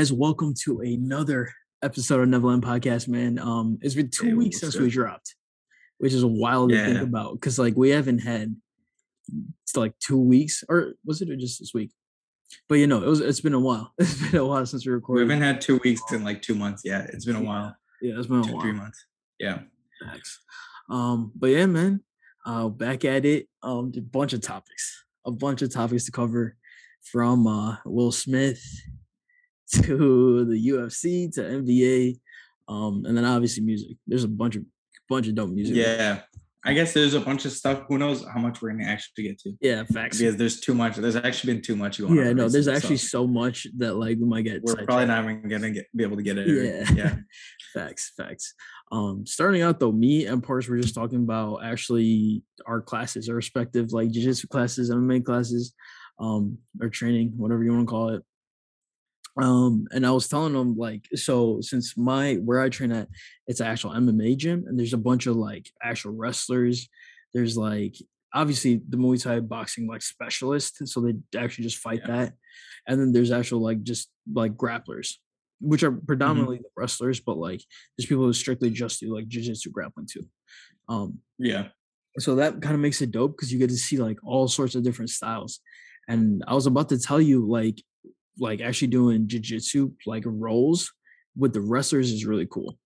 guys, welcome to another episode of Nevaland Podcast, man. Um, it's been two Hey, weeks since we dropped, which is a wild to think about because like we haven't had it's like two weeks, or was it just this week? But you know, it was it's been a while. It's been a while since we recorded. We haven't had two weeks in like two months. Yeah, it's been a while. yeah, it's been a Two, three months. Yeah. Thanks. Um, but yeah, man, uh, back at it. Um, a bunch of topics, a bunch of topics to cover, from uh Will Smith to the UFC to NBA, um, and then obviously music. There's a bunch of bunch of dope music. Yeah. I guess there's a bunch of stuff. Who knows how much we're gonna actually get to? yeah, facts. Because there's too much. There's actually been too much going on. Yeah, no, there's actually so so much that like we might get. we're probably not even gonna get be able to get it. Yeah. Yeah. facts, facts. Um, starting out though, me and Paras were just talking about actually our classes, our respective like jiu-jitsu classes, MMA classes, um, or training, whatever you want to call it. Um, and I was telling them like, so since my where I train at, it's an actual MMA gym, and there's a bunch of like actual wrestlers. There's like obviously the Muay Thai boxing like specialist, so they actually just fight Yeah. that. And then there's actual like just like grapplers, which are predominantly the wrestlers, but like there's people who strictly just do like jiu-jitsu grappling too. Um, Yeah. so that kind of makes it dope because you get to see like all sorts of different styles. And I was about to tell you like like actually doing jiu-jitsu like roles with the wrestlers is really cool.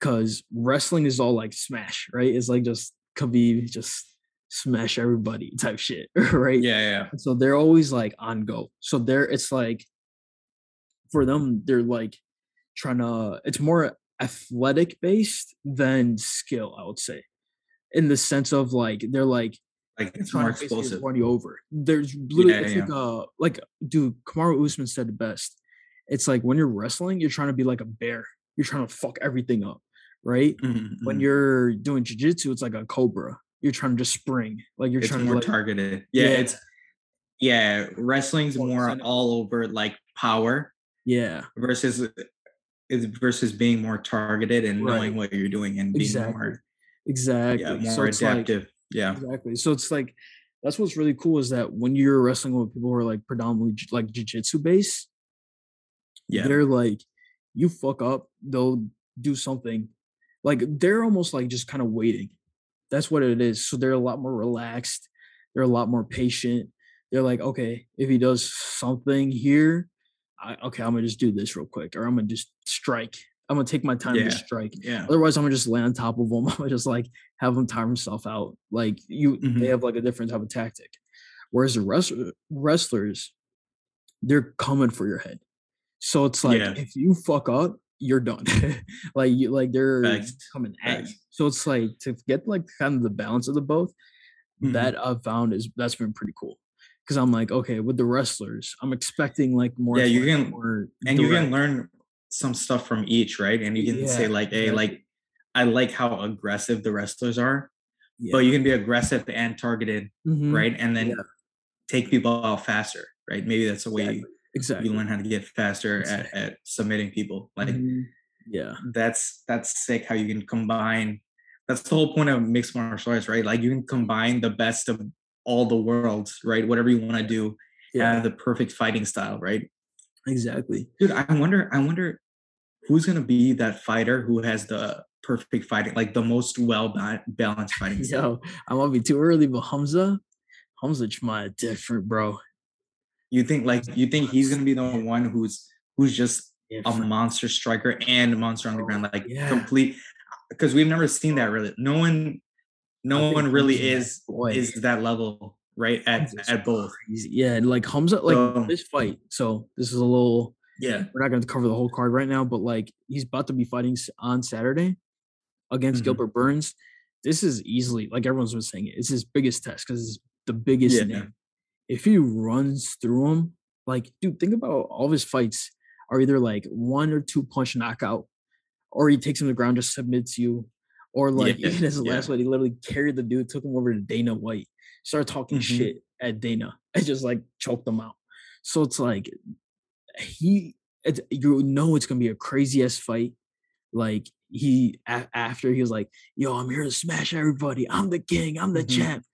Cause wrestling is all like smash, right? It's like just Khabib just smash everybody type shit, right? Yeah. Yeah. So they're always like on go. So they're it's like for them, they're like trying to it's more athletic based than skill, I would say. In the sense of like they're like Like it's more explosive. run you over. There's literally Yeah, it's yeah. like uh like dude, Kamaru Usman said it best. It's like when you're wrestling, you're trying to be like a bear. You're trying to fuck everything up, right? Mhm, When mhm. you're doing jujitsu, it's like a cobra. You're trying to just spring. Like you're it's trying more to like, targeted. Yeah, Yeah. It's yeah. Wrestling's More all over like power. yeah. versus is versus being more targeted and Right. knowing what you're doing and being Exactly. more Exactly. yeah So more like- adaptive yeah Exactly. So it's like that's what's really cool is that when you're wrestling with people who are like predominantly j- like jujitsu based, yeah they're like, you fuck up, they'll do something. Like they're almost like just kind of waiting. That's what it is. So they're a lot more relaxed. They're a lot more patient. They're like, okay, if he does something here, I, okay, I'm gonna just do this real quick, or I'm gonna just strike. I'm gonna take my time Yeah. to strike. yeah Otherwise, I'm gonna just lay on top of him. I'm gonna just like have him tire himself out. Like you, Mhm. they have like a different type of tactic. Whereas the wrestler, wrestlers, they're coming for your head. So it's like Yeah. if you fuck up, you're done. like you, like they're Facts. coming at you. So it's like to get like kind of the balance of the both. Mhm. That I've found is that's been pretty cool. Because I'm like, okay, with the wrestlers, I'm expecting like more. Yeah, you can- more and you can learn some stuff from each right and you can say like hey exactly. like i like how aggressive the wrestlers are Yeah. but you can be aggressive and targeted Mhm. right and then Yeah. take people out faster right maybe that's the way Exactly. you, exactly. you learn how to get faster at, Exactly. at submitting people like Mhm. yeah. that's that's sick how you can combine that's the whole point of mixed martial arts right like you can combine the best of all the worlds right whatever you want to do Yeah. have the perfect fighting style right Exactly. dude i wonder i wonder who's gonna be that fighter who has the perfect fighting like the most well balanced fighting Yo, I might be too early, but Khamzat, Khamzat Chimaev different, bro. you think like you think he's gonna be the one who's who's just a monster striker and a monster on the ground like Yeah. complete because we've never seen that really no one no one really is boy, is that level right at Khamzat's at both crazy. Yeah, like Khamzat, like So- this fight. So this is a little. Yeah We're not going to cover the whole card right now, but like he's about to be fighting on Saturday against Mhm. Gilbert Burns. This is easily like everyone's been saying it. It's his biggest test because it's the biggest Yeah. name. If he runs through him, like dude, think about all of his fights are either like one or two punch knockout, or he takes him to the ground, just submits you, or like Yeah, even his yeah. last fight, he literally carried the dude, took him over to Dana White, started talking Mhm. shit at Dana, and just like choked him out. So it's like he, it's, you know, it's gonna be a crazy ass fight. Like he a- after he was like, "Yo, I'm here to smash everybody. I'm the king. I'm the Mhm. champ."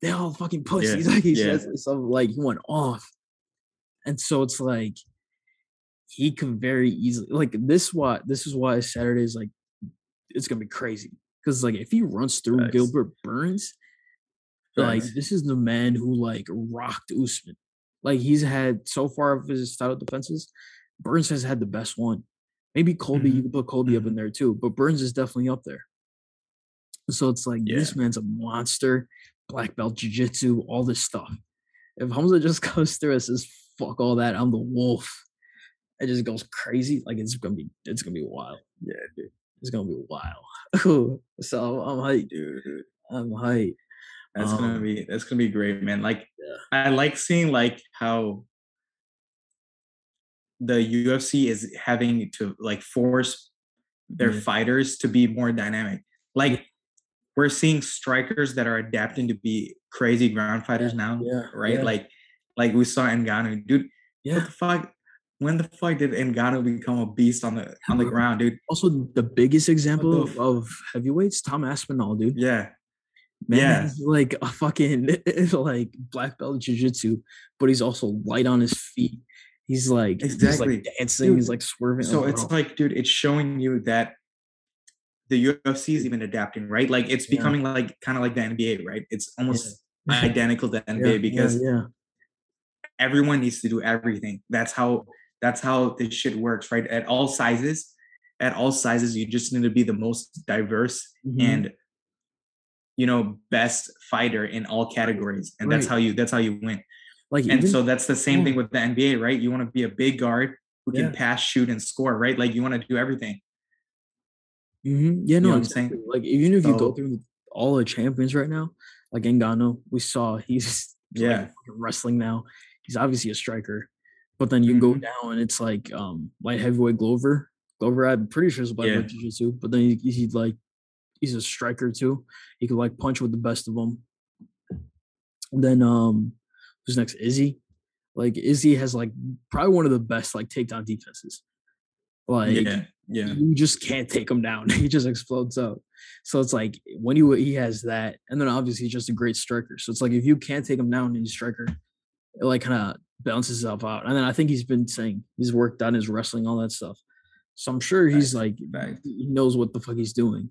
They all fucking pussies. Yeah, Like he yeah. says, so like he went off, and so it's like he can very easily like this. Why this is why Saturday is like it's gonna be crazy because like if he runs through Facts. Gilbert Burns, like this is the man who like rocked Usman. Like he's had so far of his title defenses, Burns has had the best one. Maybe Colby, you Mhm. could put Colby up in there too, but Burns is definitely up there. So it's like this man's a monster, black belt jiu-jitsu, all this stuff. If Khamzat just goes through and says, fuck all that, I'm the wolf. It just goes crazy. Like it's gonna be it's gonna be wild. Yeah, dude. It's gonna be wild. so I'm hyped. dude. I'm hyped. That's gonna Um, be that's gonna be great, man. Like Yeah. I like seeing like how the UFC is having to like force their Yeah. fighters to be more dynamic. Like we're seeing strikers that are adapting to be crazy ground fighters now, Yeah. right? Like like we saw Ngannou, dude. What yeah. the fuck? When the fuck did Ngannou become a beast on the on the ground, dude? Also, the biggest example the of heavyweights, Tom Aspinall, dude. Yeah, Man, yeah. he's like a fucking like black belt jiu-jitsu, but he's also light on his feet. He's like he's Exactly. like dancing, he's like swerving. So it's like, dude, it's showing you that the UFC is even adapting, right? Like it's Yeah. becoming like kind of like the NBA, right? It's almost Yeah. identical to NBA yeah, because yeah, everyone needs to do everything. That's how that's how this shit works, right? At all sizes, at all sizes, you just need to be the most diverse Mhm. and you know best fighter in all categories, and that's how you that's how you win. like And even, so that's the same thing with the NBA, right? You want to be a big guard who can pass, shoot, and score, right? Like you want to do everything. Mhm. yeah, know no, what I'm saying? exactly. Like even if you go through all the champions right now, like Ngannou, we saw he's Yeah. fucking wrestling now. He's obviously a striker, but then you go Mhm. down and it's like um light heavyweight Glover. Glover, I'm pretty sure is black belt Yeah. jiu-jitsu, but then he, he's like he's a striker too. He could like punch with the best of them. And then um who's next? Izzy. Like Izzy has like probably one of the best like takedown defenses. Like yeah, yeah, you just can't take him down. He just explodes out. So it's like when he he has that, and then obviously he's just a great striker. So it's like if you can't take him down and he's a striker, it like kind of balances itself out. And then I think he's been saying he's worked on his wrestling, all that stuff. So I'm sure he's like he knows what the fuck he's doing.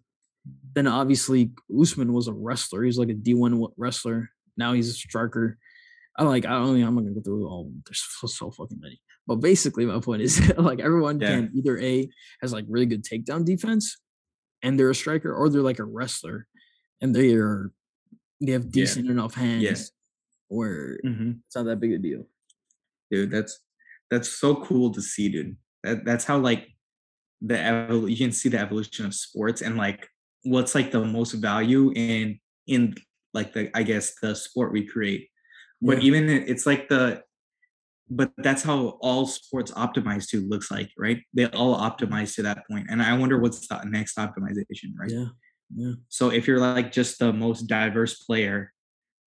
Then obviously Usman was a wrestler. He's like a D1 wrestler. Now he's a striker. I like I don't know. I'm not gonna go through all of them. There's so, so fucking many. But basically my point is like everyone Yeah. can either A has like really good takedown defense and they're a striker, or they're like a wrestler and they are they have decent enough hands where Mhm. it's not that big a deal. dude. That's that's so cool to see, dude. That that's how like the evol- you can see the evolution of sports and like what's like the most value in in like the I guess the sport we create. But Yeah. even it's like the but that's how all sports optimize to looks like, right? They all optimize to that point. And I wonder what's the next optimization, right? Yeah. Yeah. So if you're like just the most diverse player,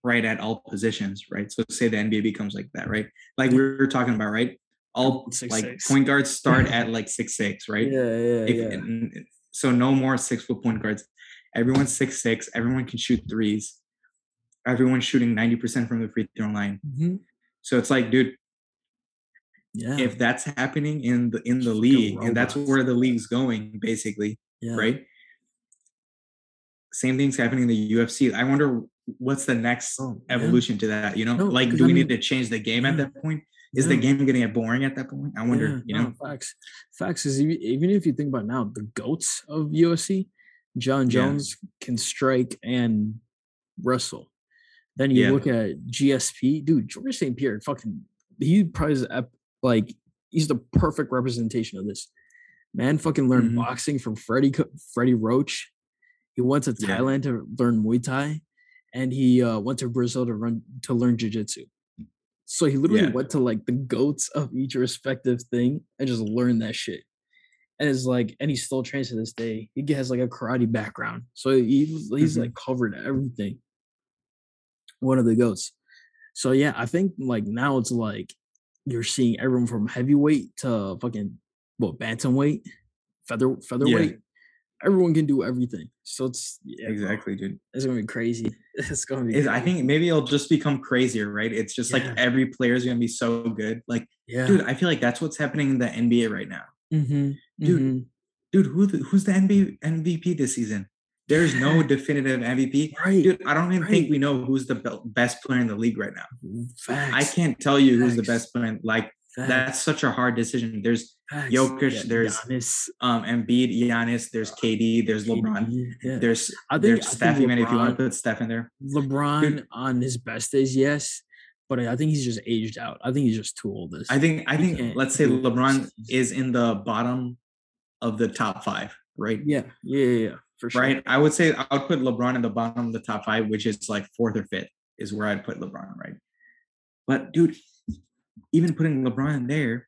right, at all positions, right? So say the NBA becomes like that, right? Like we were talking about, right? All Six, like six. point guards start at like six six, right? Yeah, yeah, If, yeah. So no more six foot point guards. Everyone's six six. Everyone can shoot threes. Everyone's shooting ninety percent from the free throw line. Mhm. So it's like, dude, Yeah. if that's happening in the in the league, and that's where the league's going, basically, yeah. right? Same thing's happening in the UFC. I wonder what's the next Oh, yeah. evolution to that. You know, No, like do I we need to change the game at that point? Is the game going to get boring at that point? I wonder. Yeah, you no, know, facts. Facts is even, if you think about now, the goats of UFC, John Yeah. Jones can strike and wrestle. Then you Yeah. look at GSP, dude. George St. Pierre, fucking, he probably is ep- like he's the perfect representation of this. Man, fucking learned Mhm. boxing from Freddie Freddie Roach. He went to Yeah. Thailand to learn Muay Thai, and he uh, went to Brazil to run to learn Jiu Jitsu. So he literally Yeah. went to like the goats of each respective thing and just learned that shit. And it's like, and he still trains to this day. He has like a karate background, so he, he's Mhm. like covered everything. One of the goats. So yeah, I think like now it's like you're seeing everyone from heavyweight to fucking what bantamweight, feather featherweight. Everyone can do everything. So it's yeah, exactly, dude. it's gonna be crazy. It's gonna be. Is I think maybe it'll just become crazier, right? It's just like every player is gonna be so good. Like, yeah, dude, I feel like that's what's happening in the NBA right now. hmm dude, Dude, who the, who's the NBA MVP this season? There's no definitive MVP. right. Dude, I don't even think we know who's the be- best player in the league right now. Facts. I can't tell you who's the best player. Like Facts. that's such a hard decision. There's Facts. Jokic, Yeah, there's Giannis, um Embiid, Giannis, there's KD, there's LeBron, yeah. there's I think- there's I think Steph. Even if you want to put Steph in there, LeBron on his best days, yes, but I think he's just aged out. I think he's just too old. This I think I think let's say LeBron this is in the bottom of the top five, right? yeah, yeah, yeah, yeah, for sure. Right. I would say I would put LeBron in the bottom of the top five, which is like fourth or fifth, is where I'd put LeBron, right? But dude, even putting LeBron there,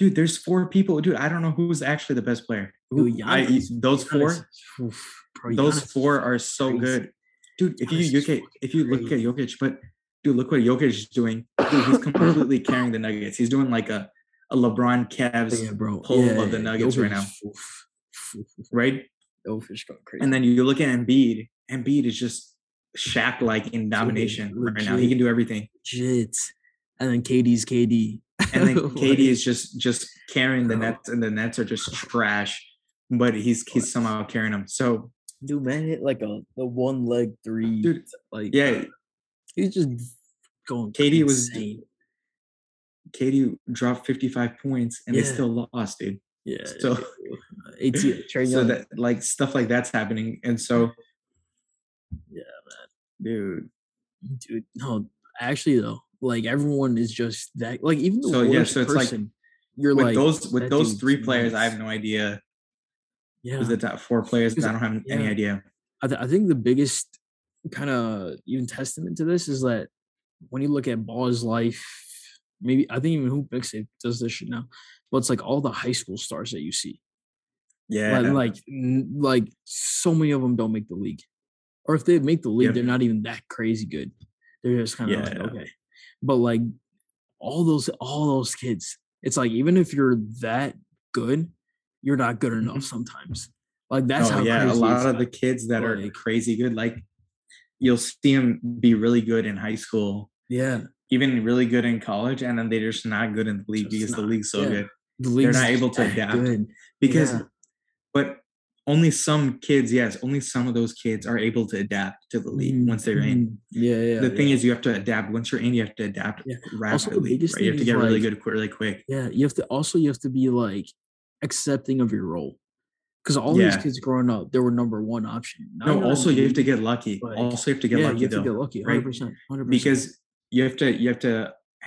dude, there's four people. Dude, I don't know who's actually the best player. Who, Dude, I, those four, oof, bro, those four are so crazy. good. Dude, if Giannis you at if you look at. Jokic, but dude, look what Jokic is doing. Dude, he's completely carrying the Nuggets. He's doing like a, a LeBron Cavs, yeah, bro. pull yeah, of the Nuggets right now. oof, right? Jokic going crazy. And then you look at Embiid. Embiid is just Shaq like in domination right now. He can do everything. legit. And then KD's KD. And then KD is just just carrying the oh. nets, and the nets are just trash. But he's he's somehow carrying them. So dude, man hit like a the one leg three. Dude, like yeah, he's just going. KD was-. KD dropped 55 points and they still lost, dude. Yeah. So- AT Trey So that like stuff like that's happening. And so mm-hmm. Yeah, man. dude. dude. No, actually though, like everyone is just that. Like even the So, yeah, worst so it's like, person, you're With like those with those three players, I have no idea yeah. who's the top four players. I don't have any idea. I, th- I think the biggest kind of even testament to this is that when you look at Ballislife, maybe I think even who picks it does this shit now, but it's like all the high school stars that you see, Yeah. like, like n- like so many of them don't make the league, or if they make the league, Yeah. they're not even that crazy good. They're just kind of like Yeah. okay, but like all those all those kids, it's like even if you're that good, you're not good enough Mhm. sometimes. Like that's oh how yeah, a lot of the kids that are crazy good, like you'll see them be really good in high school, yeah. even really good in college, and then they're just not good in the league Just because the league's so yeah. good. the They're league's not able to adapt good. because, Yeah. but only some kids, yes, only some of those kids are able to adapt to the league once they're in. mhm. Yeah, yeah. the thing yeah. is, you have to adapt. Once you're in, you have to adapt Yeah. rapidly. right? You have to get is, really good, really quick. yeah, you have to also you have to be like accepting of your role. Because all these kids growing up, they were number one option. Now No, also you have to get lucky. like, also, you have to get yeah, lucky you have though. to get lucky, right? hundred percent, hundred percent. because you have to you have to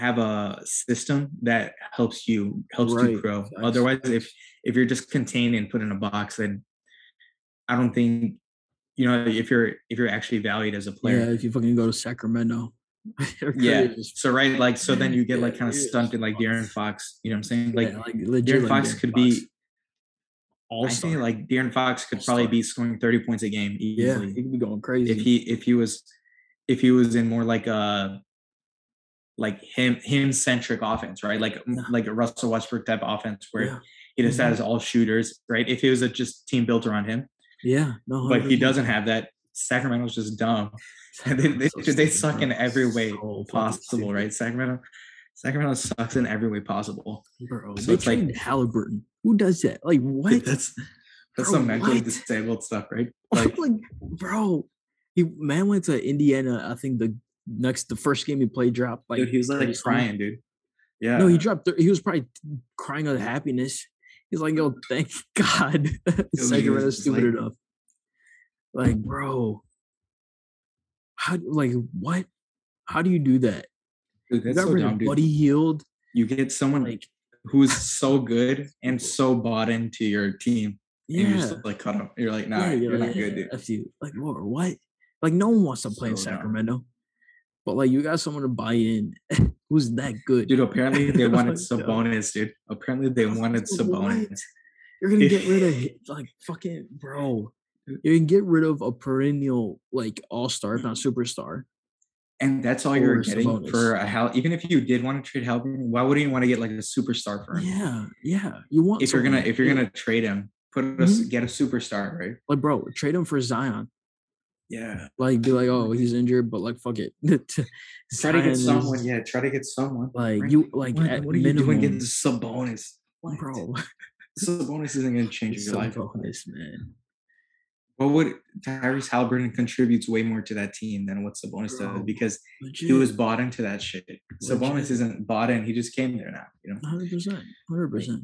have a system that helps you helps Right, you grow otherwise if if you're just contained and put in a box then i don't think you know if you're if you're actually valued as a player. yeah, if you fucking go to Sacramento, yeah, so right like so then you get like kind of stunted like. De'Aaron Fox you know what I'm saying like yeah, like like Fox De'Aaron could Fox. be all I like De'Aaron Fox could All-star. probably be scoring 30 points a game yeah, he could be going crazy. if he if he was if he was in more like a like him him centric offense, right? Like like a Russell Westbrook type offense where yeah, he just Mhm. has all shooters, right? If it was a just team built around him, yeah, no, but he doesn't have that. Sacramento's just dumb. they, they, So they suck in every way So possible, stupid. right? Sacramento Sacramento sucks in every way possible. Bro, So they it's like- Haliburton. Who does that? Like what? Dude, That's that's Bro, some mentally what? disabled stuff, right? like, Like bro, he man went to Indiana. I think the next the first game he played dropped like dude, he was like crying, dude. Yeah. No, he dropped. thir- He was probably crying out of happiness. He's like, "Yo, thank God, Sacramento's just stupid like- enough." Like, bro, how like what? How do you do that? dude, You that's got so rid dumb, of. Buddy Hield. You get someone Like, who's so good and so bought into your team, and you're yeah, just like cut him. You're like, nah, yeah, you're like, not good, dude. F you. Like, what? Like, no one wants to play in Sacramento. dumb. But like, you got someone to buy in who's that good. Dude, apparently they wanted. Sabonis, dude. Apparently they wanted What? Sabonis. You're gonna get rid of like fucking bro. You can get rid of a perennial like all star, if not superstar. And that's all you're getting Sabonis. for a Hal. Even if you did want to trade Halpern, why wouldn't you want to get like a superstar for him? Yeah, yeah. You want If you're gonna if you're gonna trade him, put us mm-hmm. get a superstar, right? Like, bro, trade him for Zion. Yeah. Like, be like, oh, he's injured, but like, fuck it. Try to get someone. Yeah, try to get someone. Like right? you, like what, at what are you minimum, doing getting Sabonis? What? bro. Sabonis isn't gonna change your life. Sabonis, man. What would Tyrese Haliburton contributes way more to that team than what Sabonis Bro, does because Legit. he was bought into that shit. Sabonis Legit. isn't bought in. He just came there now. You know. Hundred percent, hundred percent,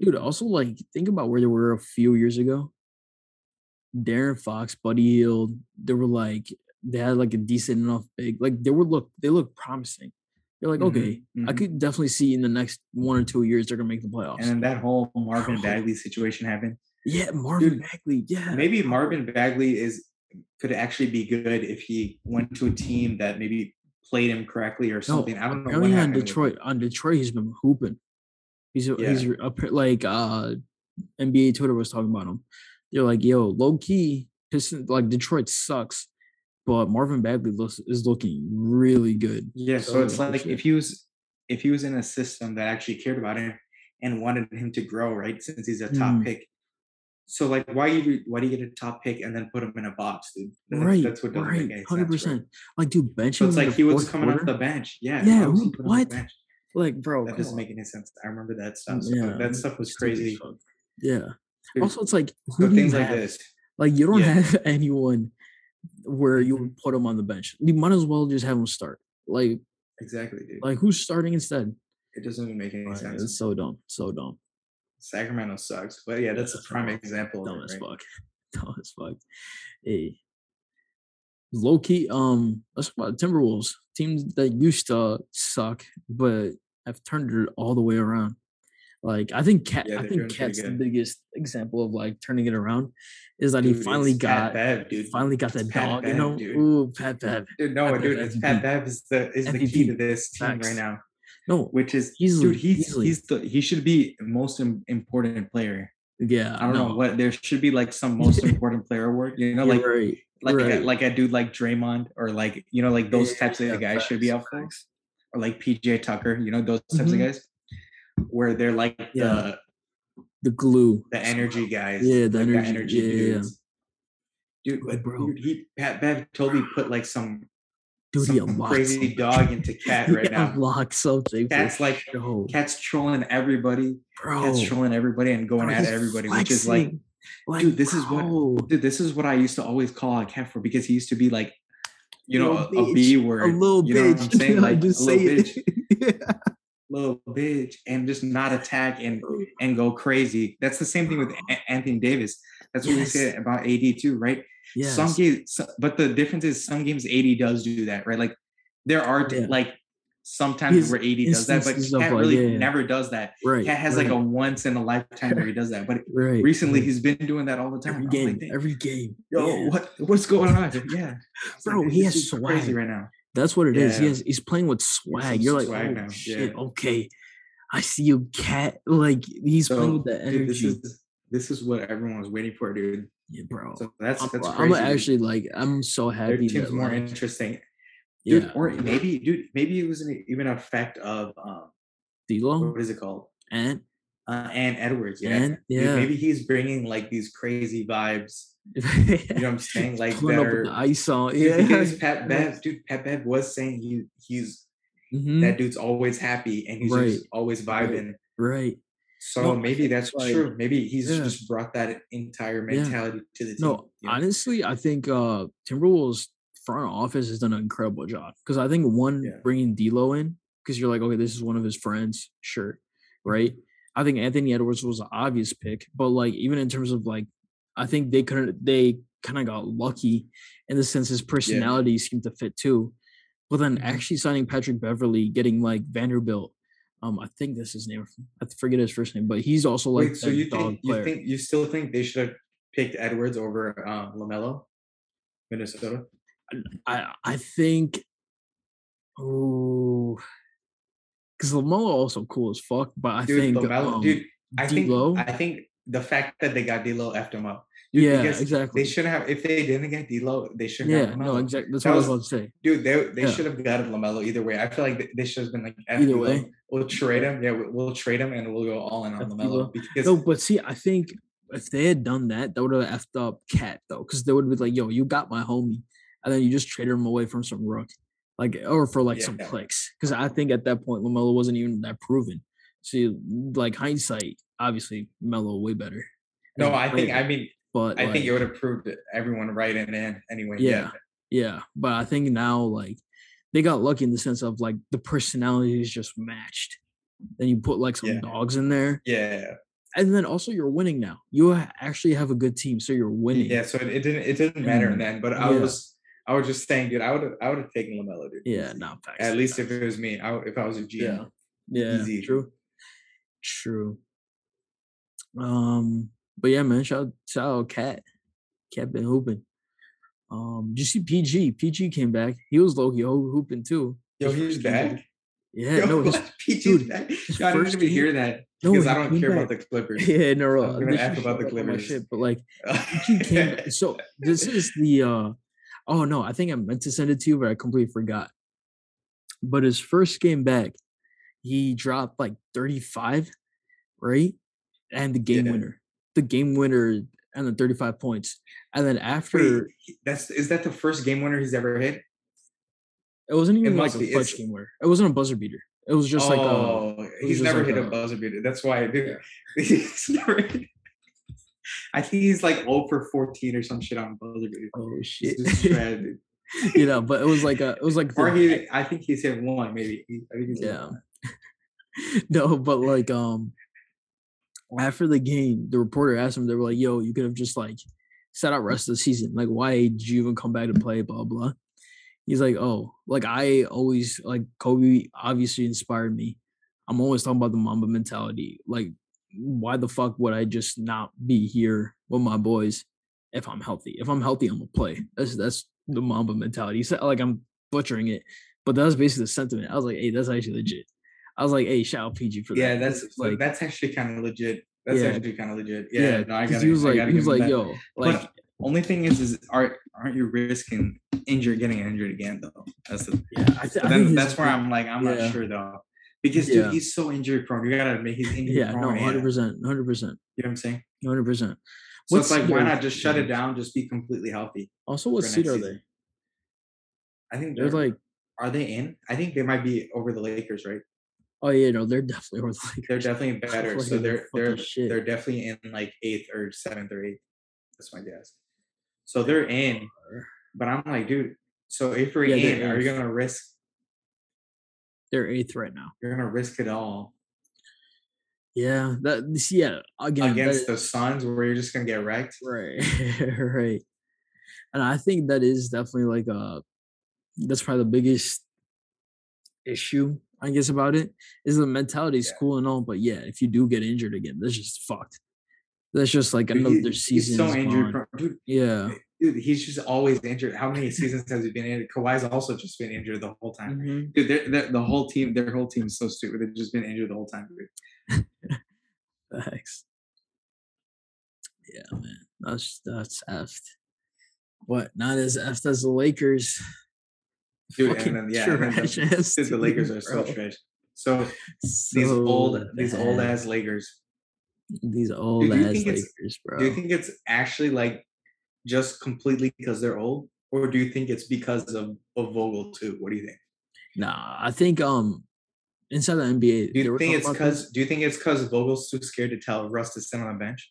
dude. Also, like, think about where they were a few years ago. De'Aaron Fox, Buddy Hield, they were like they had like a decent enough big, like they were look they look promising. They're like, Mhm, okay, I mhm. could definitely see in the next one or two years they're gonna make the playoffs. And then that whole Marvin Bagley situation happened. yeah, Marvin Dude, Bagley, yeah, Maybe Marvin Bagley is could actually be good if he went to a team that maybe played him correctly or no, something. I don't know what on happened. with him. Detroit, on Detroit, he's been hooping. He's he's Yeah. a- like uh NBA Twitter was talking about him. They're like, yo, low key, Pistons like Detroit sucks, but Marvin Bagley looks is looking really good. Yeah, so So it's like if he was if he was in a system that actually cared about him and wanted him to grow, right? Since he's a top Mm. pick. So like why you why do you get a top pick and then put him in a box, dude? That's, right, that's what doesn't make right, sense. hundred right? percent. Like, dude, bench. So it's like he was coming off the bench. Yeah. Yeah, why was he who- put him on the what? Like, bro, That doesn't make any sense. I remember that stuff. So Yeah, that stuff was crazy. Yeah. Also, it's like so who do you things like have? this. Like, you don't Yeah. have anyone where you Mhm. would put him on the bench. You might as well just have him start. Like, Exactly, dude. like who's starting instead? it doesn't even make any Like, sense. it's so dumb, so dumb. Sacramento sucks. But yeah, that's a prime example dumb of as right? fuck. Dumb as fuck. Hey, low key. Um, let's talk about Timberwolves. Teams that used to suck, but have turned it all the way around. Like I think KAT, Yeah, I think KAT's the biggest example of like turning it around. Is that Dude, he finally got Bev, dude. finally got that Pat dog, you know? dude. Ooh, Pat Bev. Dude, no, Pat dude, it's Pat Bev is the is the key to this team Facts. right now. No, Which is Easily, dude, he's easily. he's the he should be most important player. yeah, I don't no, know what there should be like some most important player award. You know, you're like right, like a, like a dude like Draymond or like you know like those Yeah, types of yeah, guys should be facts, up for, or like PJ Tucker. You know those types Mhm. of guys where they're like Yeah. the the glue. the energy guys. Yeah, the like energy, yeah, yeah, yeah. dudes. Dude, Good, but bro. dude, he Pat Bev totally put like some Dude, some crazy dog into KAT right now. unlocked something. KAT's like. KAT's trolling everybody. bro. KAT's trolling everybody and going bro, at everybody, which is like. Like, dude, this is what- dude, this is what I used to always call a KAT for because he used to be like, you know, a, a b word, a little you know bitch. what I'm saying? Like just a say little bitch, it. yeah. Little bitch, and just not attack and and go crazy. That's the same thing with Anthony Davis. That's what we Yes. said about AD too, right? Yes. Some games, but the difference is some games AD does do that, right? Like there are Yeah. like sometimes His where AD does that, but KAT really yeah, yeah. never does that. right. KAT has right, like a once in a lifetime where he does that, but right. recently right. he's been doing that all the time. every game, like, every game. yo, what what's going on? Yeah, Bro, like, he has dude's crazy right now. That's what it is. He has, he's playing with swag. You're like, swag oh now, shit, yeah. okay. I see you, KAT. Like he's playing with the that dude, this energy. is this is what everyone was waiting for, dude. yeah, bro. So that's I'm, that's I'm actually like, I'm so Their happy team's that more like, interesting, yeah, dude. Or maybe, dude, maybe it was an, even an effect of um, D'Lo what is it called? and Uh, and Edwards, yeah. And- Dude, yeah. maybe he's bringing like these crazy vibes. You know what I'm saying? Like pulling that up with are ice on. Dude, Yeah, because Pat Bev, dude, Pat Bev was saying he he's Mhm, that dude's always happy and he's Right. always vibing. right. So No, maybe that's like- true. Maybe he's yeah. just brought that entire Yeah. mentality to the team. No, you know? honestly, I think uh Timberwolves front office has done an incredible job because I think one Yeah. bringing D'Lo in because you're like, okay, this is one of his friends, sure, right? I think Anthony Edwards was an obvious pick, but like even in terms of like, I think they couldn't, they kind of got lucky in the sense his personality seemed to fit too. But then Mhm. actually signing Patrick Beverley, getting like Vanderbilt, um, I think that's his name. I forget his first name, but he's also like Wait, so you think you think you still think they should have picked Edwards over um, Lamelo, Minnesota? I I think oh because Lamelo also cool as fuck, but I Dude, think Lamelo, um, dude, I think I think the fact that they got D'Lo effed him up. Dude, yeah, exactly. They should have if they didn't get D'Lo, they shouldn't yeah, have no, exactly. That's That what I was was- about to say. Dude, they they Yeah. should have got Lamelo either way. I feel like they, should have been like Either D'Lo. way. we'll trade him. Yeah, we'll, we'll trade him and we'll go all in on Lamelo because No, but see, I think if they had done that, that would have effed up KAT though, because they would be like, "Yo, you got my homie," and then you just traded him away from some rook, like or for like some clicks. Because I think at that point, Lamelo wasn't even that proven. See, like hindsight, obviously Melo way better. No, I think I mean but I think like, it would have proved everyone right in the anyway. Yeah. Yeah, but I think now like they got lucky in the sense of like the personalities just matched. Then you put like some Yeah. dogs in there, Yeah. and then also you're winning now. You actually have a good team, so you're winning. Yeah. So it, it didn't it didn't matter in And- the end. But I yeah. was I was just saying, dude, I would have I would have taken Lamelo, dude. Yeah, no facts. At least if it was me, I, if I was a GM. yeah, yeah, easy. true, true. Um, but yeah, man, shout shout out KAT, KAT been hooping. Um, did you see PG? PG came back. He was low key hooping too. Yo, he's back. Yeah, Yo, no, his. PG's dude, back. Yo, I didn't first even hear that because I don't care back. about the Clippers. Yeah, no, I'm gonna ask about the shut up on my Clippers. shit, but like PG came. Back. So this is the. uh Oh no, I think I meant to send it to you, but I completely forgot. But his first game back, he dropped like 35, right? And the game Yeah. winner, the game winner, and then 35 points. And then after, Wait, that's is that the first game winner he's ever hit? it wasn't even like must a be, clutch game winner. It wasn't a buzzer beater. It was just like um, oh, he's never like hit a a- buzzer beater. That's why, dude. He's never. I think he's like 0 for 14 or some shit on buzzer beater. Oh shit! just trash, dude. you know, but it was like a. It was like. Or the- he, I think he's hit one, maybe. I think he's Yeah. no, but like um after the game, the reporter asked him, they were like, yo, you could have just like sat out rest of the season. Like, why did you even come back to play? Blah blah. He's like, oh, like I always like Kobe obviously inspired me. I'm always talking about the Mamba mentality. Like, why the fuck would I just not be here with my boys if I'm healthy? If I'm healthy, I'm gonna play. That's that's the Mamba mentality. Said like I'm butchering it, but that was basically the sentiment. I was like, hey, that's actually legit. I was like, hey, shout out PG for that. Yeah, that's like, that's actually kind of legit. That's Yeah. actually kind of legit. yeah, Yeah, no, I got he was like, he was like, yo. yo, like, But only thing is, is are aren't you risking injured getting injured again though? That's the yeah, I, th- I that's where I'm like, I'm yeah. not sure though. Because Yeah. dude, he's so injury prone. You gotta admit he's injury yeah, prone. no, yeah. hundred percent, hundred percent, You know what I'm saying? hundred percent. So What's it's like, why not just shut it down? Just be completely healthy. Also, what seed are season. they? I think They're they're like, are they in? I think they might be over the Lakers, right? oh yeah, no, they're definitely over the They're definitely better. Like so they're they're they're shit. they're definitely in like eighth or seventh or eighth. That's my guess. So they're in, but I'm like, dude. So if we're Yeah, in, are you gonna risk? They're eighth right now. You're gonna risk it all Yeah, that yeah again that- against the Suns, where you're just gonna get wrecked. right, right. And I think that is definitely like a that's probably the biggest issue I guess about it is the mentality is Yeah. cool and all, but yeah, if you do get injured again, that's just fucked. That's just like another he- season. He's so injured, dude. Yeah. Dude, he's just always injured. How many seasons has he been injured? Kawhi's also just been injured the whole time. Mhm. Dude, they're, they're, the whole team, their whole team is so stupid. They've just been injured the whole time. Dude. Thanks. Yeah, man. That's that's effed. What? Not as effed as the Lakers. Dude, Fucking and then yeah, and then the, dude, the Lakers are so bro. trash. So these So old, these old bad. ass Lakers. these old ass Lakers, bro. Do you think it's actually like just completely because they're old, or do you think it's because of, of Vogel too? What do you think? nah, I think um inside the NBA. Do you think it's because? Do you think it's because Vogel's too scared to tell Russ to sit on the bench?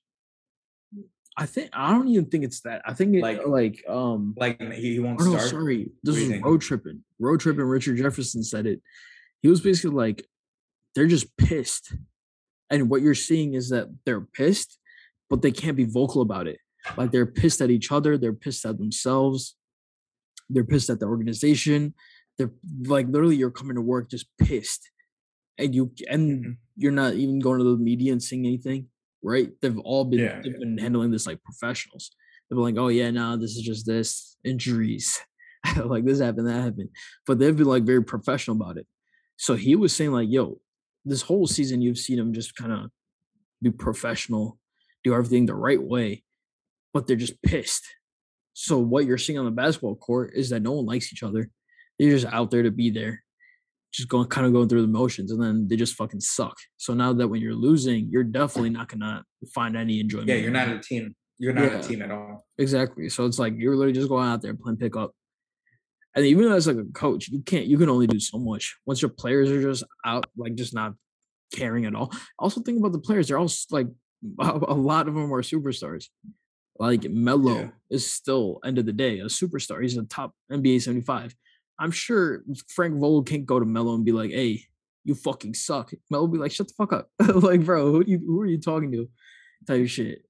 I think I don't even think it's that. I think it, Like- like um Like he, he won't Oh start. sorry. This What do you was think? road tripping. Road tripping. Richard Jefferson said it. He was basically like, they're just pissed, and what you're seeing is that they're pissed, but they can't be vocal about it. Like they're pissed at each other. They're pissed at themselves. They're pissed at the organization. They're like literally, you're coming to work just pissed, and you and Mhm. you're not even going to the media and saying anything, right? They've all been Yeah, they've yeah. been handling this like professionals. They've been like, oh yeah, no, this is just this injuries, like this happened, that happened, but they've been like very professional about it. So he was saying like, yo, this whole season you've seen him just kind of be professional, do everything the right way, but they're just pissed. So what you're seeing on the basketball court is that no one likes each other. They're just out there to be there. just going kind of going through the motions, and then they just fucking suck. So now that when you're losing, you're definitely not gonna find any enjoyment. Yeah, you're not a team. You're not Yeah. a team at all. Exactly. So it's like you're literally just going out there playing pickup. And even though as like a coach, you can't you can only do so much. Once your players are just out, like just not caring at all. Also think about the players. They're all like a, a lot of them are superstars. Like Melo Yeah. is still end of the day a superstar. He's a top NBA 75. I'm sure Frank Vogel can't go to Melo and be like, hey, you fucking suck. Melo be like, shut the fuck up. like, bro, who, you, who are you talking to? Type shit.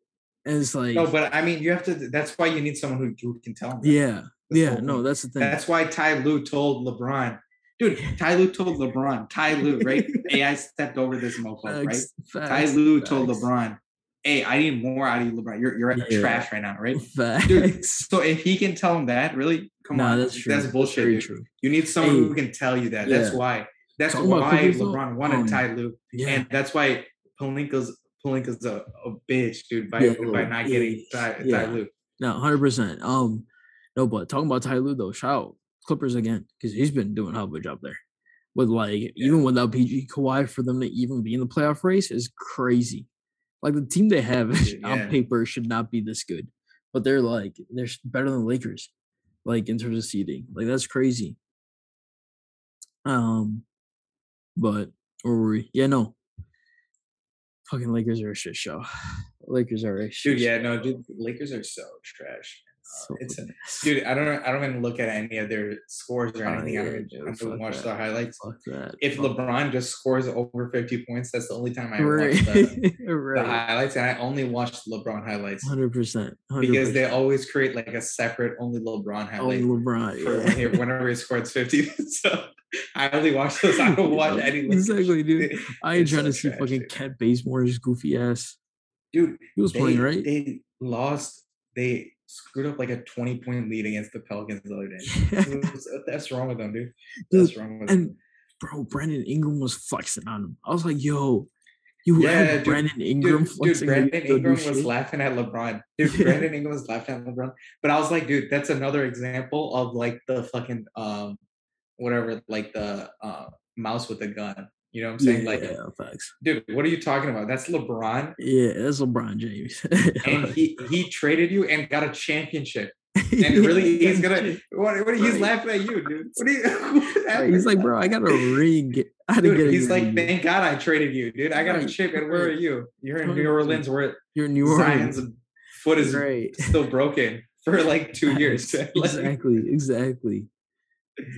And it's like, No, but I mean, you have to. That's why you need someone who, who can tell them. yeah, That's yeah, no, that's the thing. That's why Ty Lue told LeBron, dude. Ty Lue told LeBron, Ty Lue, right? hey, I stepped over this mofo, right? Facts, Ty facts, Lue told LeBron, hey, I need more out of you, LeBron. You're you're Yeah. trash right now, right? Dude, so if he can tell him that, really, come Nah, on, that's true. That's bullshit. Very true. You need someone who can tell you that. That's why. That's why LeBron wanted um, Ty Lue, Yeah. and that's why Pelinka's Pelinka's a, a bitch, dude, by Yeah, by not getting yeah, Ty, yeah. Ty Lue. No, hundred percent. Um, no, but talking about Ty Lue though, shout out Clippers again because he's been doing a hell of a job there. With like even without PG Kawhi, for them to even be in the playoff race is crazy. Like the team they have Dude, on paper should not be this good, but they're like they're better than Lakers, like in terms of seeding. Like that's crazy. Um, but or were we? Yeah, no. Fucking Lakers are a shit show. Lakers are a shit Dude, yeah, show. no, dude, Lakers are so trash. So it's Dude, I don't I don't even look at any of their scores or Oh, anything. I yeah, don't, dude, I don't watch that. the highlights. If fuck LeBron just scores over 50 points, that's the only time I right, watch the, the highlights, and I only watch LeBron highlights hundred percent, because they always create like a separate only LeBron only highlight LeBron. for yeah. when he, whenever he scores 50. so I only watch those. I don't watch Yeah, any. Exactly, dude. I ain't trying so to see trash, fucking dude. Kent Bazemore's goofy ass. Dude, He was they, playing right. they lost. They screwed up like a 20 point lead against the Pelicans the other day. What's- That's wrong with them, dude. Dude, That's wrong with them. and bro, Brandon Ingram was flexing on him. I was like, yo, you Yeah, had dude, Brandon Ingram Dude, dude, flexing. you Brandon could go do Ingram was shit? laughing at LeBron. Dude, Brandon Ingram was laughing at LeBron. But I was like, dude, that's another example of like the fucking um whatever, like the uh mouse with a gun. You know what I'm saying? Like, yeah, facts. dude, what are you talking about? That's LeBron. Yeah, that's LeBron James. And he he traded you and got a championship. And really, he's gonna what, what he's Right. laughing at you, dude. What are you Right, He's like, bro, I got a ring. I had to get Dude, he's like, ring. thank God I traded you, dude. I got a chip, and where are you? You're in New Orleans, where You're in New Orleans. Zion's foot is Right. still broken for like two years. Exactly, exactly.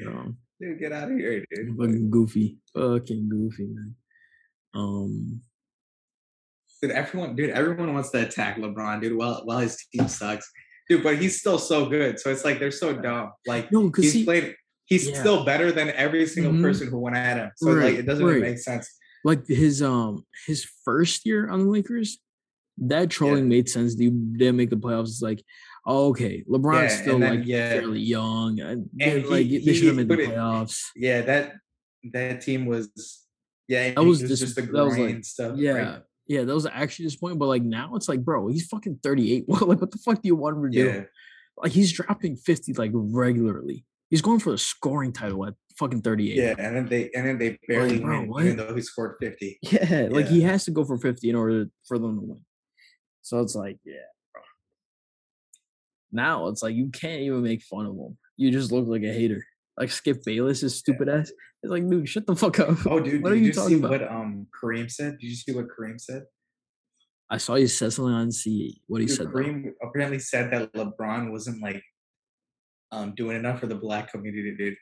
So, dude, get out of here, dude. Fucking goofy, fucking goofy, man. Um, dude, everyone, dude, everyone wants to attack LeBron, dude. While while his team sucks, dude. But he's still so good. So it's like they're so dumb. Like no, he's he, played. He's Yeah. still better than every single Mhm. person who went at him. So like it doesn't right. make sense. like his um his first year on the Lakers, that trolling made sense. They didn't make the playoffs. It's like, oh, okay, LeBron's Yeah, still then, like yeah. fairly young, and, they- he- like they should have made the put it- playoffs. Yeah, that that team was. Yeah, That was dis- just the that was, like- stuff. Yeah, right? yeah, that was actually disappointing. But like now, it's like, bro, he's fucking thirty eight. like, what the fuck do you want him to do? yeah. Like he's dropping fifty like regularly. He's going for the scoring title at fucking thirty eight. Yeah, and then they and then they barely bro, win, what? even though he scored fifty. Yeah, like he has to go for 50 in order for them to win. So it's like, yeah. Now it's like you can't even make fun of him. You just look like a hater. Like Skip Bayless is stupid ass. It's like, dude, shut the fuck up. Oh, dude, what did are you, you see talking about? what um Kareem said? Did you see what Kareem said? I saw you said something on C. What he Dude, said. though. Kareem apparently said that LeBron wasn't like um doing enough for the black community, dude.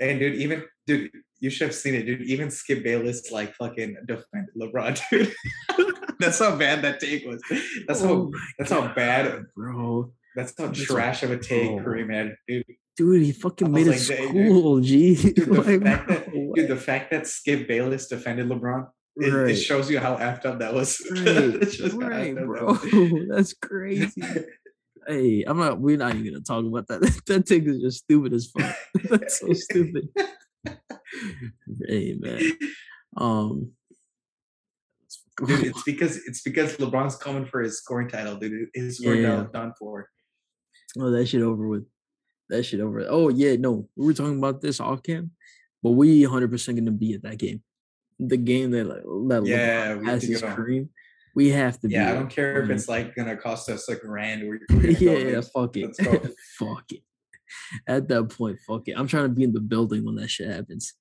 And dude, even dude, you should have seen it, dude. Even Skip Bayless like fucking defended LeBron, dude. that's how bad that take was. That's how Oh my that's how bad bro. That's how That's trash of a take oh. Kareem had, dude. Dude, he fucking made it like, "Dang, dude." school, G. Dude, the Like, fact that dude, the fact that Skip Bayless defended LeBron, it, Right. it shows you how effed up that was. Right, It right, bro. that. That's crazy. hey, I'm not. We're not even gonna talk about that. that take is just stupid as fuck. That's so stupid. hey, man. Um, Dude, it's because it's because LeBron's coming for his scoring title, dude. His scoring Yeah. title done for. Oh, that shit over with. That shit over. with. Oh yeah, no, we were talking about this off cam. but we 100 percent gonna be at that game. The game that like, that Yeah, LeBron we have has to his. Kareem. We have to be. Yeah, I don't care if mm. it's like gonna cost us a grand. We're, we're yeah, yeah, fuck it. Fuck it. At that point, fuck it. I'm trying to be in the building when that shit happens.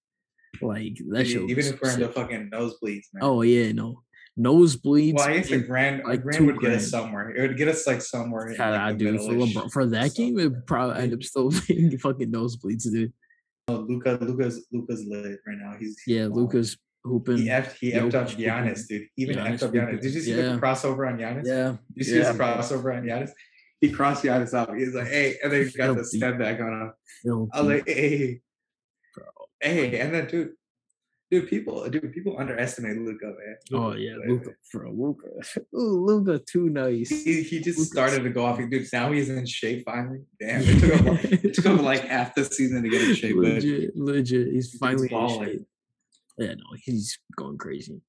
Like that E- shit. Even if we're in the fucking nosebleeds, man. Oh yeah, no nosebleeds. well, I guess a grand, a like grand two would get us somewhere. It would get us like somewhere. In, God, I like, the do for LeBron for that stuff. game. It probably end up still being fucking nosebleeds, dude. Oh, Luka, Luka's, Luka's lit right now. He's he's Yeah, balling. Luka's hooping. He effed, he effed up Jokic hooping. Giannis, dude. Even Giannis effed up hooping. Giannis. Did you see Yeah. the crossover on Giannis? Yeah, Did you see yeah, his crossover on Giannis? He crossed Giannis out. He's like, "Hey," and then he got the Filthy. step back on him. filthy. I was like, "Hey, Bro. hey," and then dude, dude, people, dude, people underestimate Luka, man. oh yeah, Luka, man. bro, Luka, Ooh, Luka, too nice. He, he just Luka's- started to go off. Dude, now he's in shape finally. Damn, it took him, it took him like half the season to get in shape, but legit, legit. He's finally in shape. Yeah, no, he's going crazy.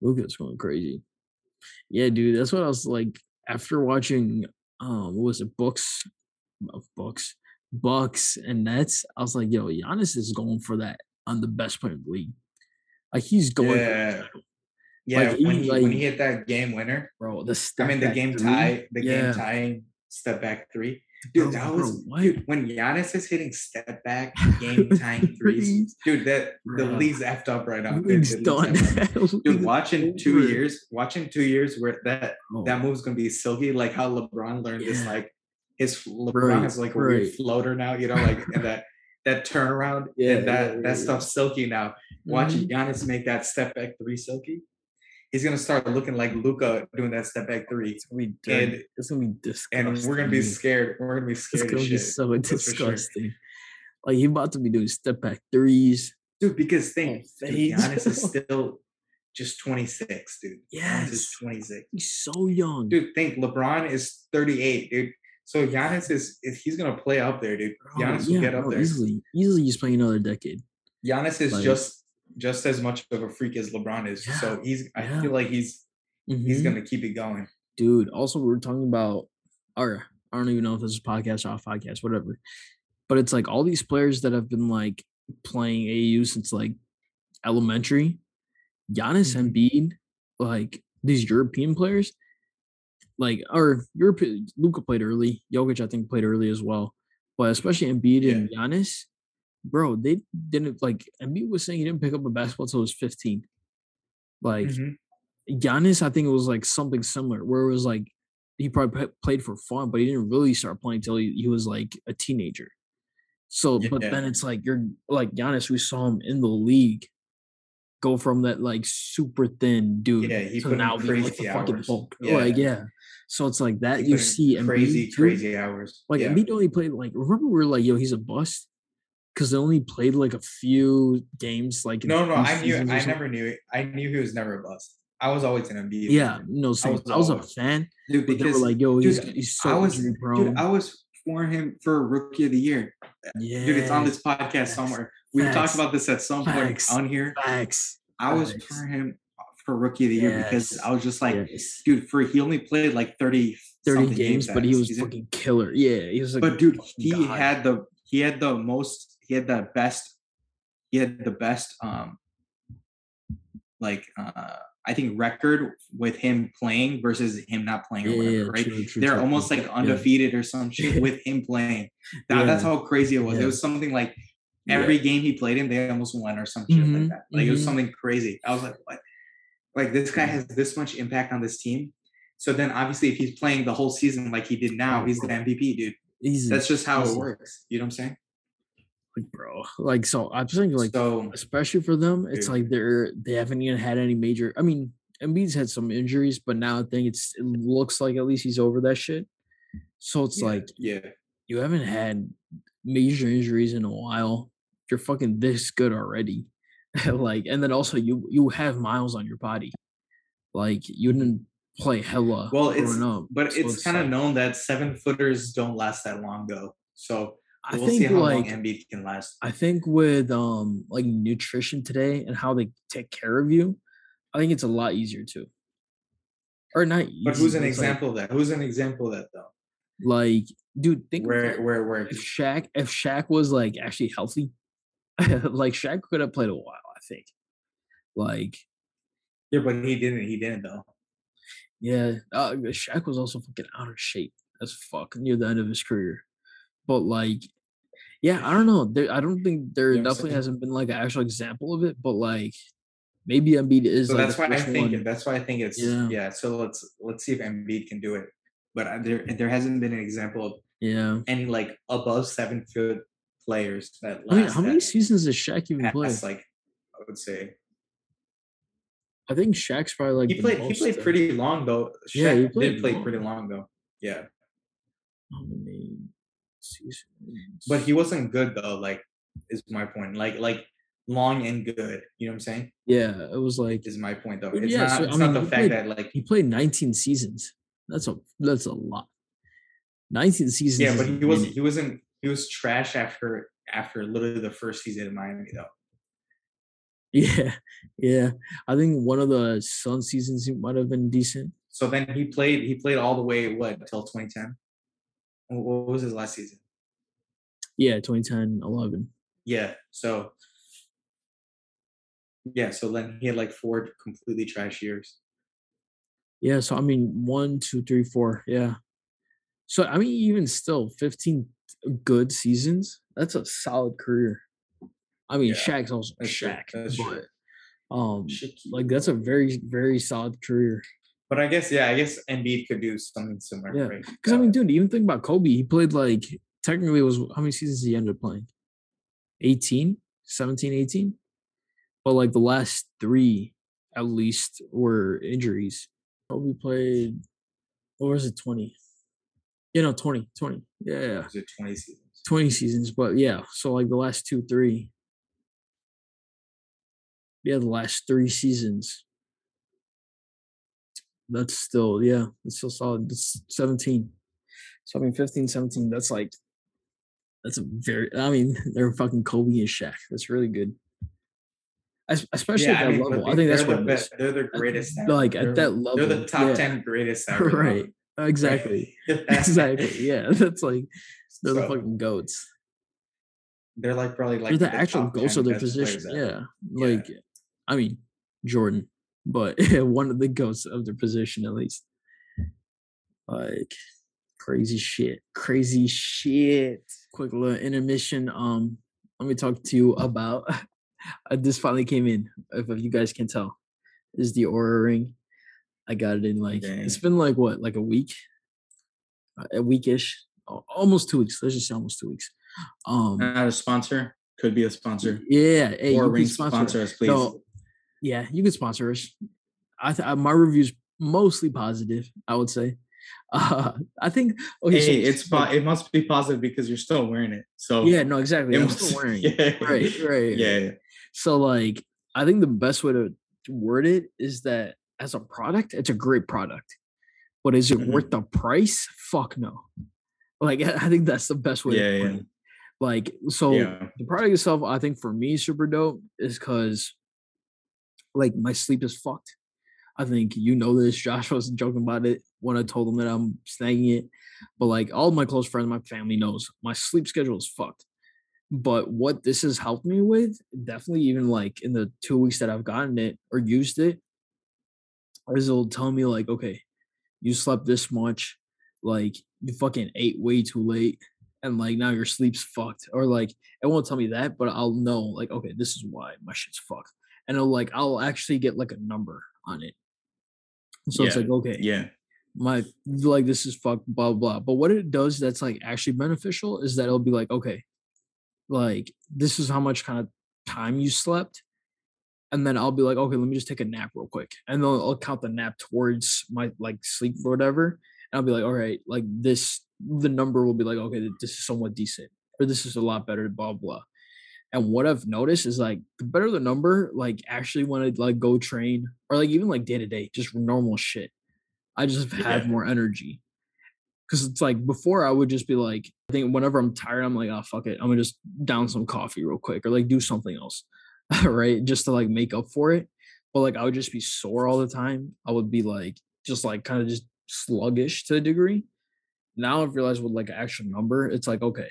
Luka's going crazy. Yeah, dude, that's what I was like after watching. Um, what was it? Books, of books, Bucks and Nets. I was like, yo, Giannis is going for that on the best player in the league. Like he's going, Yeah. yeah, Like, when he, he when he hit that game winner, bro. The I mean the game three, tie, the yeah. game tying step back three. Dude, Bro, that was what? dude when Giannis is hitting step back game tying threes. Dude, that the league's effed up right now. Dude, league's done. league's effed up. Dude, watching two over. years, watching two years where that Oh, that move's gonna be silky, like how LeBron learned this, like his LeBron Right, has like a weird floater now, you know, like and that that turnaround Yeah, and that yeah, yeah, that yeah. stuff's silky now. Watching Mhm. Giannis make that step back three silky, he's gonna start looking like Luka doing that step back three. It's gonna be And- It's gonna be disgusting. And we're gonna be scared. We're gonna be scared. It's gonna be shit. so for sure. disgusting. Like he about to be doing step back threes. Dude, because think, Oh, dude. Giannis is still just 26, dude. Giannis is Yes. 26. He's so young. Dude, think LeBron is 38, dude. So Giannis is, he's gonna play up there, dude. Bro, Giannis will yeah, get up bro, there. easily. Easily he's playing another decade. Giannis is Like- just just as much of a freak as LeBron is. So he's I yeah. feel like he's he's Mhm. gonna keep it going. dude. Also, we're talking about, or I don't even know if this is podcast or off podcast, whatever. But it's like all these players that have been like playing AAU since like elementary. Giannis Mhm. Embiid, like these European players, like or European Luka played early. Jokic, I think, played early as well. But especially Embiid and Giannis, bro, they didn't like Embiid was saying he didn't pick up a basketball until he was 15. Like Mhm. Giannis, I think it was like something similar where it was like he probably p- played for fun, but he didn't really start playing until he, he was like a teenager. So, but then it's like you're like Giannis, we saw him in the league go from that like super thin dude Yeah, he to now being like the crazy fucking hours. Hulk. Yeah. Like, yeah. So it's like that He you see Embiid crazy, too. crazy hours. Like yeah. Embiid only played like remember we were like, yo, he's a bust because they only played like a few games. Like No, no, I knew I something. never knew it. I knew he was never a bust. I was always an Embiid. Yeah, fan. no, same. was I was a fan, dude, but they because were like, yo, he's dude, he's so I was dude, I was for him for rookie of the year. yeah, Dude, it's on this podcast Facts. somewhere. We've talked about this at some Facts. point on here. facts. I was Facts. for him for rookie of the year because I was just like, yes. dude, for he only played like 30 30 something games, but he was season. fucking killer. Yeah, he was like, But dude, he god. had the he had the most he had the best he had the best um like uh I think record with him playing versus him not playing or whatever, yeah, right? true, true, They're true, almost like Yeah. undefeated or some shit with him playing. That, That's how crazy it was. Yeah. It was something like Yeah. every game he played in, they almost won or some shit Mhm, like that. Like it was mhm. something crazy. I was like, what? Like this guy has this much impact on this team. So then obviously if he's playing the whole season like he did now, he's the MVP, dude. Easy. That's just how it works. You know what I'm saying? Bro. Like, so I'm saying, like, so especially for them, it's Dude. like they're they haven't even had any major. I mean, Embiid's had some injuries, but now I think it's it looks like at least he's over that shit. So it's yeah, like yeah, you haven't had major injuries in a while. You're fucking this good already. like, and then also you you have miles on your body. Like you didn't play hella. Well, it's up. but so it's, kind of like- known that seven footers don't last that long though. So I we'll see think how like long Embiid can last. I think with um like nutrition today and how they take care of you, I think it's a lot easier too. Or not easy. But who's an it's like- example of that? Who's an example of that though? Like, dude, think Where where where if Shaq if Shaq was like actually healthy, like Shaq could have played a while, I think. Like, Yeah, but he didn't. He didn't though. yeah, uh, Shaq was also fucking out of shape as fuck near the end of his career. But like, yeah, I don't know. There, I don't think there You know definitely hasn't been like an actual example of it. But like, maybe Embiid is So like that's why I think one. that's why I think it's Yeah. yeah. So let's let's see if Embiid can do it. But there there hasn't been an example of Yeah, any like above seven foot players that I mean, how many seasons does Shaq even play? like I would say I think Shaq's probably like he played he played uh, pretty long though. Yeah, he played did play pretty long though. Yeah, How many seasons? But he wasn't good though. Like is my point. Like like long and good. You know what I'm saying? Yeah, it was like Is my point though. It's yeah, not. so, it's I not mean, the fact played- that like he played 19 seasons. That's a that's a lot. 19 seasons. yeah, but he was he wasn't he was trash after after literally the first season in Miami though. Yeah, yeah. I think one of the Sun seasons he might have been decent. So then he played he played all the way what until 2010. Wh- What was his last season? Yeah, 2010, 11. Yeah. So yeah, so then he had like four completely trash years. Yeah, so I mean, one, two, three, four. Yeah. So I mean, even still, 15 good seasons. That's a solid career. I mean, Yeah, Shaq's also that's true, Shaq, that's true. um, Shaquille. like that's a very, very solid career. But I guess yeah, I guess Embiid could do something similar, Yeah, right? Because I Uh, mean, dude, even think about Kobe. He played like technically it was how many seasons he ended up playing? 18, 17, 18. But like the last three at least were injuries. Kobe played or was it 20? Yeah, know, 20, 20. Yeah, yeah. was it 20 seasons? 20 seasons, but yeah. So like the last two, three. Yeah, the last three seasons. That's still, yeah, it's still solid. It's 17. So I mean 15, 17, that's like that's a very I mean, they're fucking Kobe and Shaq. That's really good. Es- Especially at that but level. I think that's what the best. They're the greatest. like, at that they're the top yeah. 10 greatest ever. right. Exactly. exactly. Yeah. That's like they're the fucking goats. They're like probably like they're the, actual top ghosts 10 of their position. players Yeah. Like, I mean, Jordan, but one of the ghosts of their position at least. Like crazy shit. Crazy shit. Quick little intermission. Um, let me talk to you about uh, this finally came in. If, if you guys can tell. Is the Oura ring. I got it in like it's been like what, like a week? Uh, A weekish. Al- Almost two weeks. Let's just say almost two weeks. Um Not a sponsor. Could be a sponsor. yeah, hey, or ring sponsor sponsor us, please. No, yeah, you can sponsor us. I th- uh, my review's mostly positive. I would say. Uh, I think. Okay, so it's po- it must be positive because you're still wearing it. So yeah, no, exactly. I'm must- still wearing. it. Yeah, Right, right. Yeah. So like, I think the best way to word it is that as a product, it's a great product, but is it Mhm. worth the price? Fuck no. Like, I think that's the best way. Yeah, yeah. it. Like, so yeah. the product itself, I think for me, super dope is because like my sleep is fucked. I think you know this. Josh was joking about it when I told him that I'm snagging it. But like all my close friends, my family knows my sleep schedule is fucked. But what this has helped me with, definitely even like in the two weeks that I've gotten it or used it, is it'll tell me like, okay, you slept this much, like you fucking ate way too late, and like now your sleep's fucked. Or like it won't tell me that, but I'll know like, okay, this is why my shit's fucked. And it'll like I'll actually get like a number on it. So it's like, okay, Yeah. my like this is fuck blah blah. But what it does that's like actually beneficial is that it'll be like, okay, like this is how much kind of time you slept. And then I'll be like, okay, let me just take a nap real quick. And then I'll count the nap towards my like sleep or whatever. And I'll be like, all right, like this, the number will be like, okay, this is somewhat decent, or this is a lot better, blah blah. And what I've noticed is like the better the number, like actually when I like go train or like even like day to day, just normal shit. I just have Yeah. more energy. Cause it's like before I would just be like, I think whenever I'm tired, I'm like, oh fuck it. I'm gonna just down some coffee real quick or like do something else. right. Just to like make up for it. But like I would just be sore all the time. I would be like just like kind of just sluggish to a degree. Now I've realized with like an actual number, it's like, okay,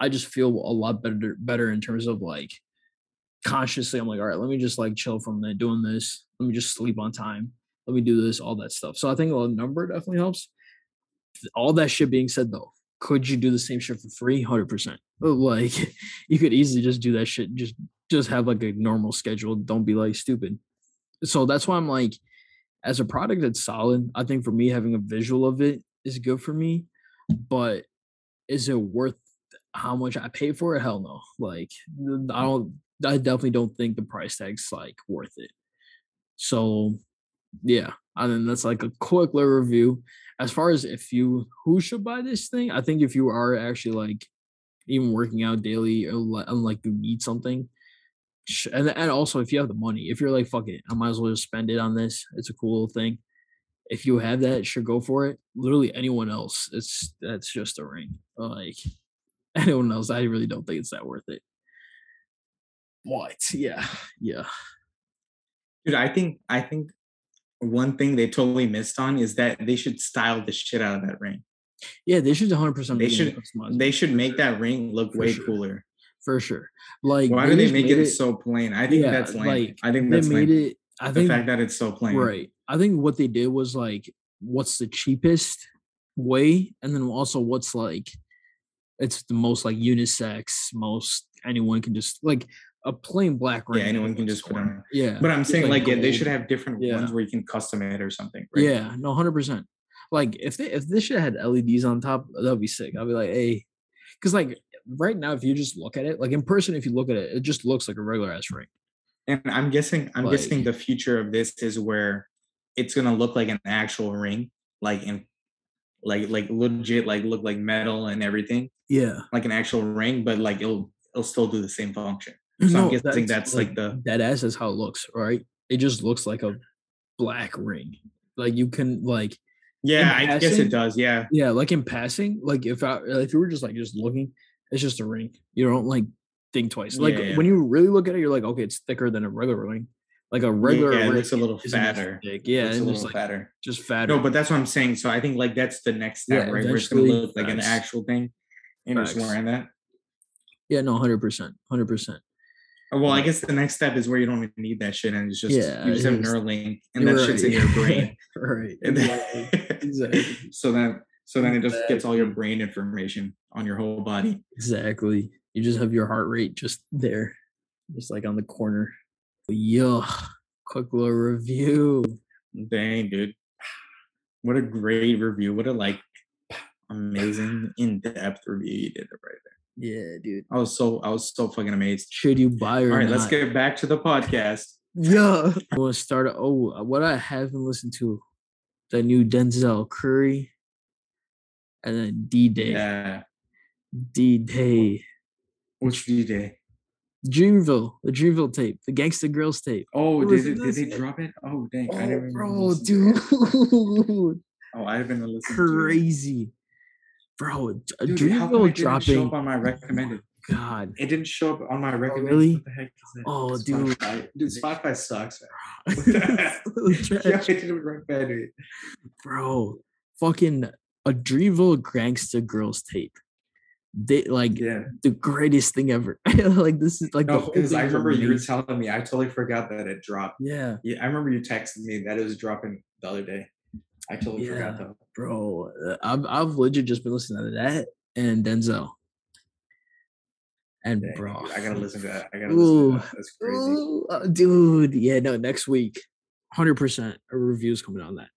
I just feel a lot better better in terms of like consciously I'm like, all right, let me just like chill from doing this. Let me just sleep on time. Let me do this, all that stuff. So I think a number definitely helps. All that shit being said though, could you do the same shit for free? Hundred percent. Like you could easily just do that shit. Just just have like a normal schedule. Don't be like stupid. So that's why I'm like, as a product, it's solid. I think for me, having a visual of it is good for me. But is it worth how much I pay for it? Hell no. Like I mm. don't I definitely don't think the price tag's like worth it. So yeah, I mean that's like a quick little review. As far as if you who should buy this thing, I think if you are actually like even working out daily uh, or like you need something, and and also if you have the money, if you're like fuck it, I might as well just spend it on this. It's a cool little thing. If you have that, sure go for it. Literally anyone else, it's that's just a ring. Like anyone else, I really don't think it's that worth it. What? Yeah, yeah. Dude, I think I think one thing they totally missed on is that they should style the shit out of that ring. Yeah, they should 100. percent They should they should make that ring look way sure. cooler. For sure. Like, why do they make it, it, so plain? I think yeah, that's lame. Like, I think that's made lame. it. I the think the fact that it's so plain. Right. I think what they did was like, what's the cheapest way, and then also what's like, it's the most like unisex, most anyone can just like a plain black ring. Yeah, anyone can just put on. Yeah, but I'm saying like, like yeah, they should have different yeah. ones where you can custom it or something. Right? Yeah, no, hundred percent. Like if they if this shit had LEDs on top, that'd be sick. I'd be like, hey, because like right now, if you just look at it, like in person, if you look at it, it just looks like a regular ass ring. And I'm guessing, I'm like, guessing the future of this is where it's gonna look like an actual ring, like in like like legit, like look like metal and everything. Yeah, like an actual ring, but like it'll it'll still do the same function. So no, I'm guessing that's, that's like, like the that ass is how it looks, right? It just looks like a black ring. Like you can like yeah, I guess it does. Yeah, yeah. Like in passing, like if I if you were just like just looking, it's just a ring. You don't like think twice. Like yeah, yeah. when you really look at it, you're like, okay, it's thicker than a regular ring. Like a regular, yeah, it looks a little fatter. Yeah, it's a little like, fatter. Just fatter. No, but that's what I'm saying. So I think like that's the next step, yeah, right? Where it's gonna look like an actual thing, and you're just wearing that. Yeah, no, hundred percent, hundred percent. Uh, well, I guess the next step is where you don't even need that shit, and it's just yeah, you just have Neuralink, and that right. shit's in your brain. right. Then, exactly. so then, so then it just gets all your brain information on your whole body. Exactly. You just have your heart rate just there, just like on the corner. Yeah. Quick little review. Dang, dude. What a great review. What a like amazing in-depth review you did right there. Yeah, dude. I was so I was so fucking amazed. Should you buy or All right, not? let's get back to the podcast. Yeah. I want to start. Oh, what I haven't listened to, the new Denzel Curry, and then D Day. Yeah. D Day. Which D Day? Dreamville, the Dreamville tape, the Gangsta Grillz tape. Oh, did, it, did they drop it? Oh, dang! Oh, I didn't oh, remember. bro, dude. oh, I haven't listened. Crazy bro. Uh, dude, Dreamville dropping show up on my recommended. God, it didn't show up on my oh, recommended. Really? What the heck is that? Oh, Spotify. dude, dude, Spotify sucks. yeah, it didn't recommend it, bro. Fucking a Dreamville Gangsta Grillz tape. They like yeah. the greatest thing ever. like this is like no, because I remember you were telling me. I totally forgot that it dropped. Yeah, yeah. I remember you texting me that it was dropping the other day. I totally yeah, forgot though. Bro, I've I've legit just been listening to that and Denzel. And Dang, bro, dude, I gotta listen to that. I gotta ooh, listen to that. That's crazy. Ooh, uh, dude, yeah, no, next week, hundred percent a review's coming on that.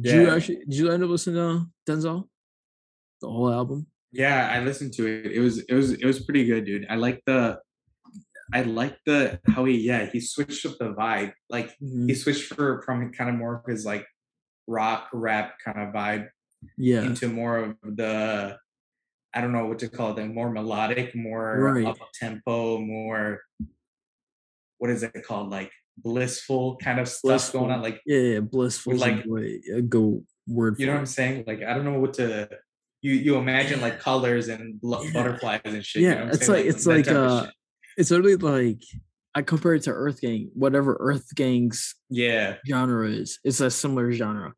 Did you actually did you end up listening to Denzel? The whole album? Yeah, I listened to it. It was it was it was pretty good, dude. I like the I like the how he yeah, he switched up the vibe. Like mm-hmm. he switched for from kind of more of his like rock rap kind of vibe yeah into more of the I don't know what to call them more melodic, more right. up tempo, more what is it called like blissful kind of stuff going on like yeah, yeah blissful like a go word you know what I'm saying like I don't know what to you you imagine like colors and yeah. butterflies and shit yeah you know it's like, like, it's like uh it's literally like I compare it to Earth Gang, whatever Earth Gang's yeah genre is. It's a similar genre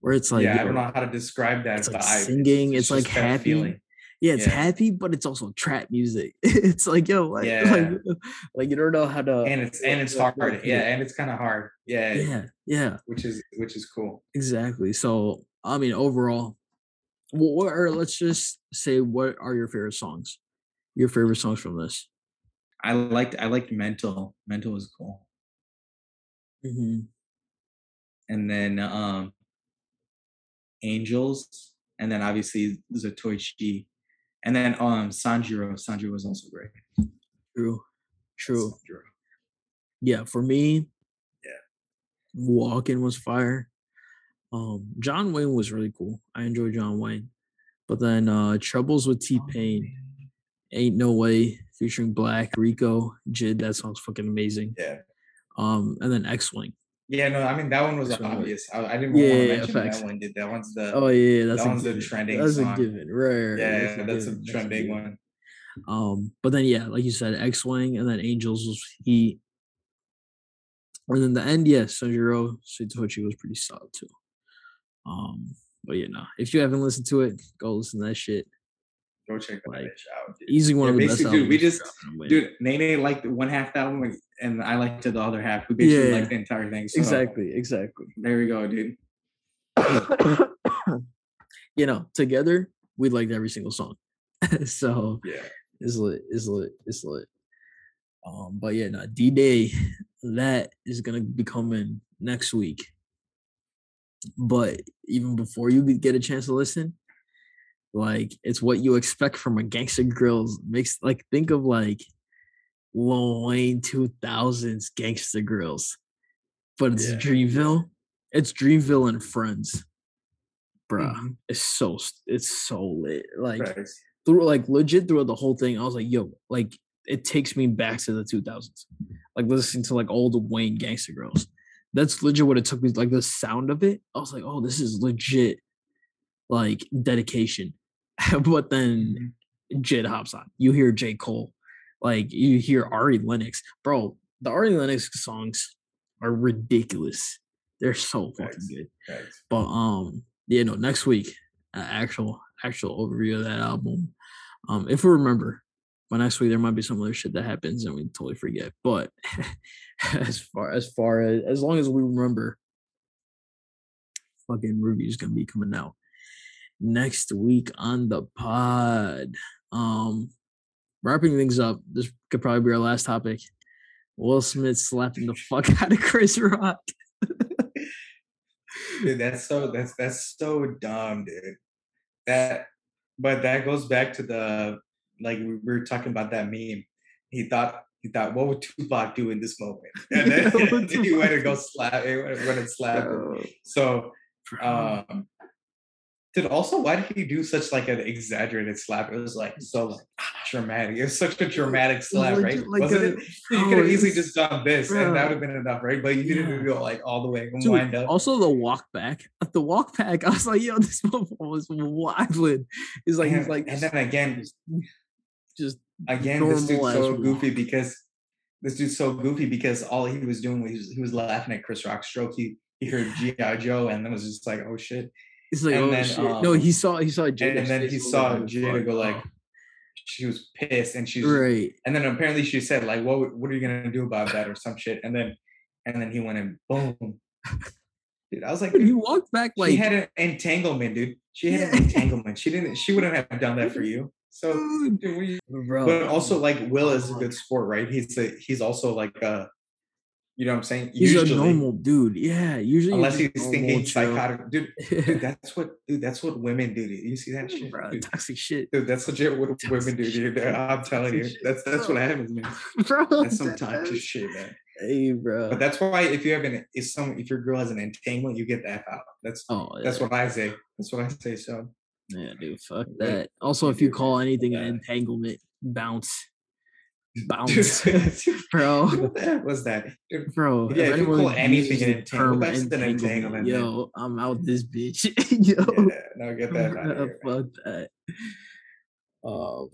where it's like yeah, I don't know how to describe that. It's like singing. It's, it's like happy. yeah, it's Yeah. happy, but it's also trap music. it's like yo, like, Yeah. like, like you don't know how to and it's and it's hard. Yeah, and it's kind of hard. Yeah, yeah, yeah, which is which is cool. exactly. So I mean, overall, what, are let's just say what are your favorite songs? Your favorite songs from this? I liked I liked mental. Mental was cool. Mhm. And then um Angels, and then obviously Zatoichi, and then um Sanjuro. Sanjuro was also great. True, true. Sanjuro. Yeah, for me, Yeah. Walking was fire. Um, John Wayne was really cool. I enjoy John Wayne. But then uh Troubles with T Pain, Ain't No Way, featuring 6LACK, Rico, Jid, that song's fucking amazing. Yeah. Um, and then X Wing. Yeah, no, I mean that one was That's obvious. I, I didn't Yeah, want to yeah, mention facts. that one. Did that one's the Oh yeah, that's that a one's given. trending That's song. a given, right? right, yeah, that's a given, a trending given. one. Um, but then yeah, like you said, X Wing and then Angels was Heat. And then the end, yes, Sanjuro Zatoichi was pretty solid too. Um, but you know, if you haven't listened to it, go listen to that shit. Go check that Like, out. Dude. Easily one Yeah, of the best dude, we just-. Dude, Nene liked one half the album, and- and I liked the other half. We basically Yeah. liked the entire thing. So exactly, exactly. There we go, dude. you know, together we liked every single song. so Yeah. it's lit, it's lit, it's lit. Um, but yeah, no, D Day, that is gonna be coming next week. But even before you get a chance to listen, like it's what you expect from a Gangsta Grillz mix. Like think of like Lil Wayne 2000s Gangsta Grillz, but it's Yeah. Dreamville. It's Dreamville and Friends, bruh. Mhm. It's so it's so lit. Like through like legit throughout the whole thing, I was like, yo, like it takes me back to the 2000s. Like listening to like old Wayne Gangster Girls. That's legit what it took me. Like the sound of it, I was like, oh, this is legit, like dedication. but then Mhm. Jid hops on. You hear J Cole, like you hear Ari Lennox, bro. The Ari Lennox songs are ridiculous. They're so fucking Facts. good. Facts. But um, yeah, no, next week, uh, actual actual overview of that album. Um, if we remember, next week there might be some other shit that happens and we totally forget. But as far as far as as long as we remember, fucking review's gonna be coming out next week on the pod. Um, wrapping things up, this could probably be our last topic. Will Smith slapping the fuck out of Chris Rock. Dude, that's so that's that's so dumb, dude. That but that goes back to the like we were talking about that meme. He thought he thought, what would Tupac do in this moment? And then he went to go slap he went went and slapped him. So bro. um dude also why did he do such like an exaggerated slap? It was like so like dramatic. It was such a dramatic slap, Like- right? like Wasn't a- it? You could have easily just done this and that would have been enough, right? But you didn't Yeah. go like all the way and Dude, wind up. also the walk back. The walk back, I was like, yo, this motherfucker was wilding. He's like, he's like, and then again, just again, this dude's so goofy because this dude's so goofy because all he was doing was he was laughing at Chris Rock's stroke. He he heard G.I. Jane and then was just like, oh shit. He's like, And oh then, shit. no, um, he saw he saw Jada's and then he saw Jada go like, she was pissed and she's right. and then apparently she said like, what what are you gonna do about that or some shit? And then and then he went and boom. Dude, I was like, Dude, he walked back she like, had an entanglement, dude. She had Yeah. an entanglement. She didn't. She wouldn't have done that for you. So, dude, dude, what are you bro. but also like Will is a good sport, right? He's a he's also like uh you know what I'm saying? he's Usually, a normal dude. Yeah, usually unless he's thinking psychotic, dude. Dude, that's what dude. That's what women do. Dude. You see that shit, bro, dude? toxic shit, Dude, that's legit what Toxic women do, dude. bro. I'm telling you, that's that's what happens, man. bro. That's some toxic shit, man. Hey, bro. But that's why if you have an if some if your girl has an entanglement, you get the f out. That's oh, that's what I say. That's what I say. So Yeah, dude, fuck that. Also, if you call anything an entanglement, bounce, bounce, bro, was that? Dude, bro. Yeah, if you call anything an the entangle- term that's an entanglement, yo, I'm out this bitch, yo, yeah, no, get that out of here. man. fuck that. Um,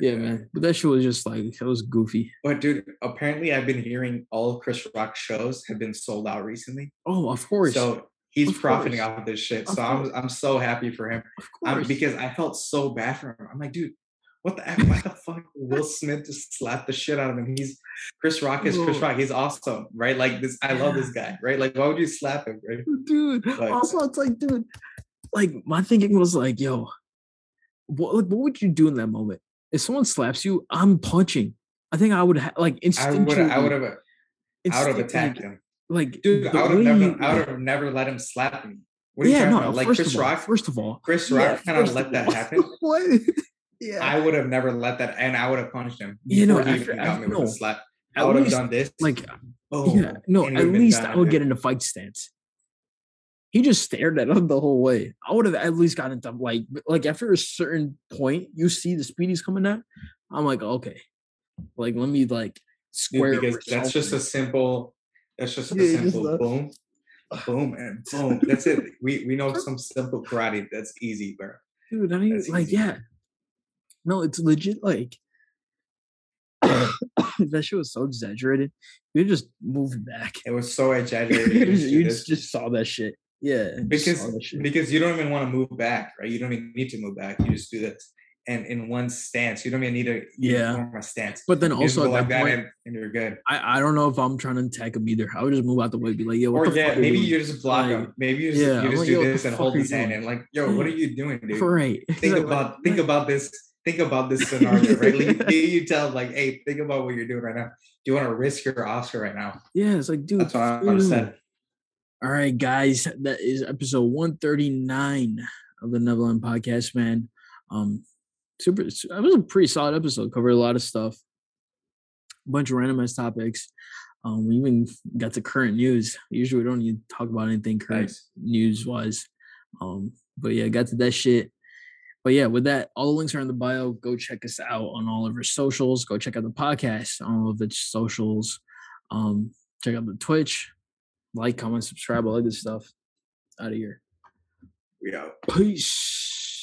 yeah, man, but that shit was just like it was goofy. But dude, apparently I've been hearing all Chris Rock shows have been sold out recently. Oh, of course. So he's Of profiting course. off of this shit. Of So course. I'm I'm so happy for him. Um, because I felt so bad for him. I'm like, dude, what the F? Why the fuck Will Smith just slap the shit out of him? He's Chris Rock is Chris Rock. He's awesome, right? Like this, I love this guy, right? Like, why would you slap him, right? dude. Like- also, it's like, dude, like my thinking was like, yo, what like, what would you do in that moment? If someone slaps you, I'm punching. I think I would ha- like I would. I would have I would have attacked him. Like, Dude, I would have never you- I would have never let him slap me. What are you yeah, talking no. about? Like Chris all, Rock, First of all, Chris yeah, Rock kind of let that all. happen. what? yeah, I would have never let that, and I would have punched him. You know, after- even got me after- with a no, slap. I would have done this. like, oh, yeah, no. At least I would dude. get into fight stance. He just stared at him the whole way. I would have at least gotten into like, like after a certain point, you see the speed he's coming at. I'm like, okay, like let me like Dude, square. because that's just a simple. That's just a Yeah, just simple the- boom, boom, and boom. That's it. We we know some simple karate. That's easy, bro. dude. I mean, like, yeah, no, it's legit. Like that shit was so exaggerated. You just moved back. It was so exaggerated. You just, just you just, just saw that shit. Yeah, because saw that shit. because you don't even want to move back, right? You don't even need to move back. You just do this, and in one stance, you don't even need to Yeah. form a stance. But then also at like that that, point, and, and you're good. I, I don't know if I'm trying to attack him either. I would just move out the way, be like, yo, what Or the yeah, fuck maybe you just block Like, him. Maybe you just, yeah, you just like, do this and hold his hand and like, yo, what are you doing, dude? Right. Think Like, about think about this. Think about this scenario, right? Like, you, tell like, hey, think about what you're doing right now. Do you want to risk your Oscar right now? Yeah, it's like, dude. That's what I understand. All right, guys, that is episode 139 of the Nevaland Podcast, man. Um, super. It was a pretty solid episode. Covered a lot of stuff, a bunch of randomized topics. Um, we even got to current news. Usually, we don't even talk about anything current Nice. news wise. Um, but yeah, got to that shit. But yeah, with that, all the links are in the bio. Go check us out on all of our socials. Go check out the podcast on all of its socials. Um, check out the Twitch. Like, comment, subscribe, all of this stuff. Out of here. We out. Peace.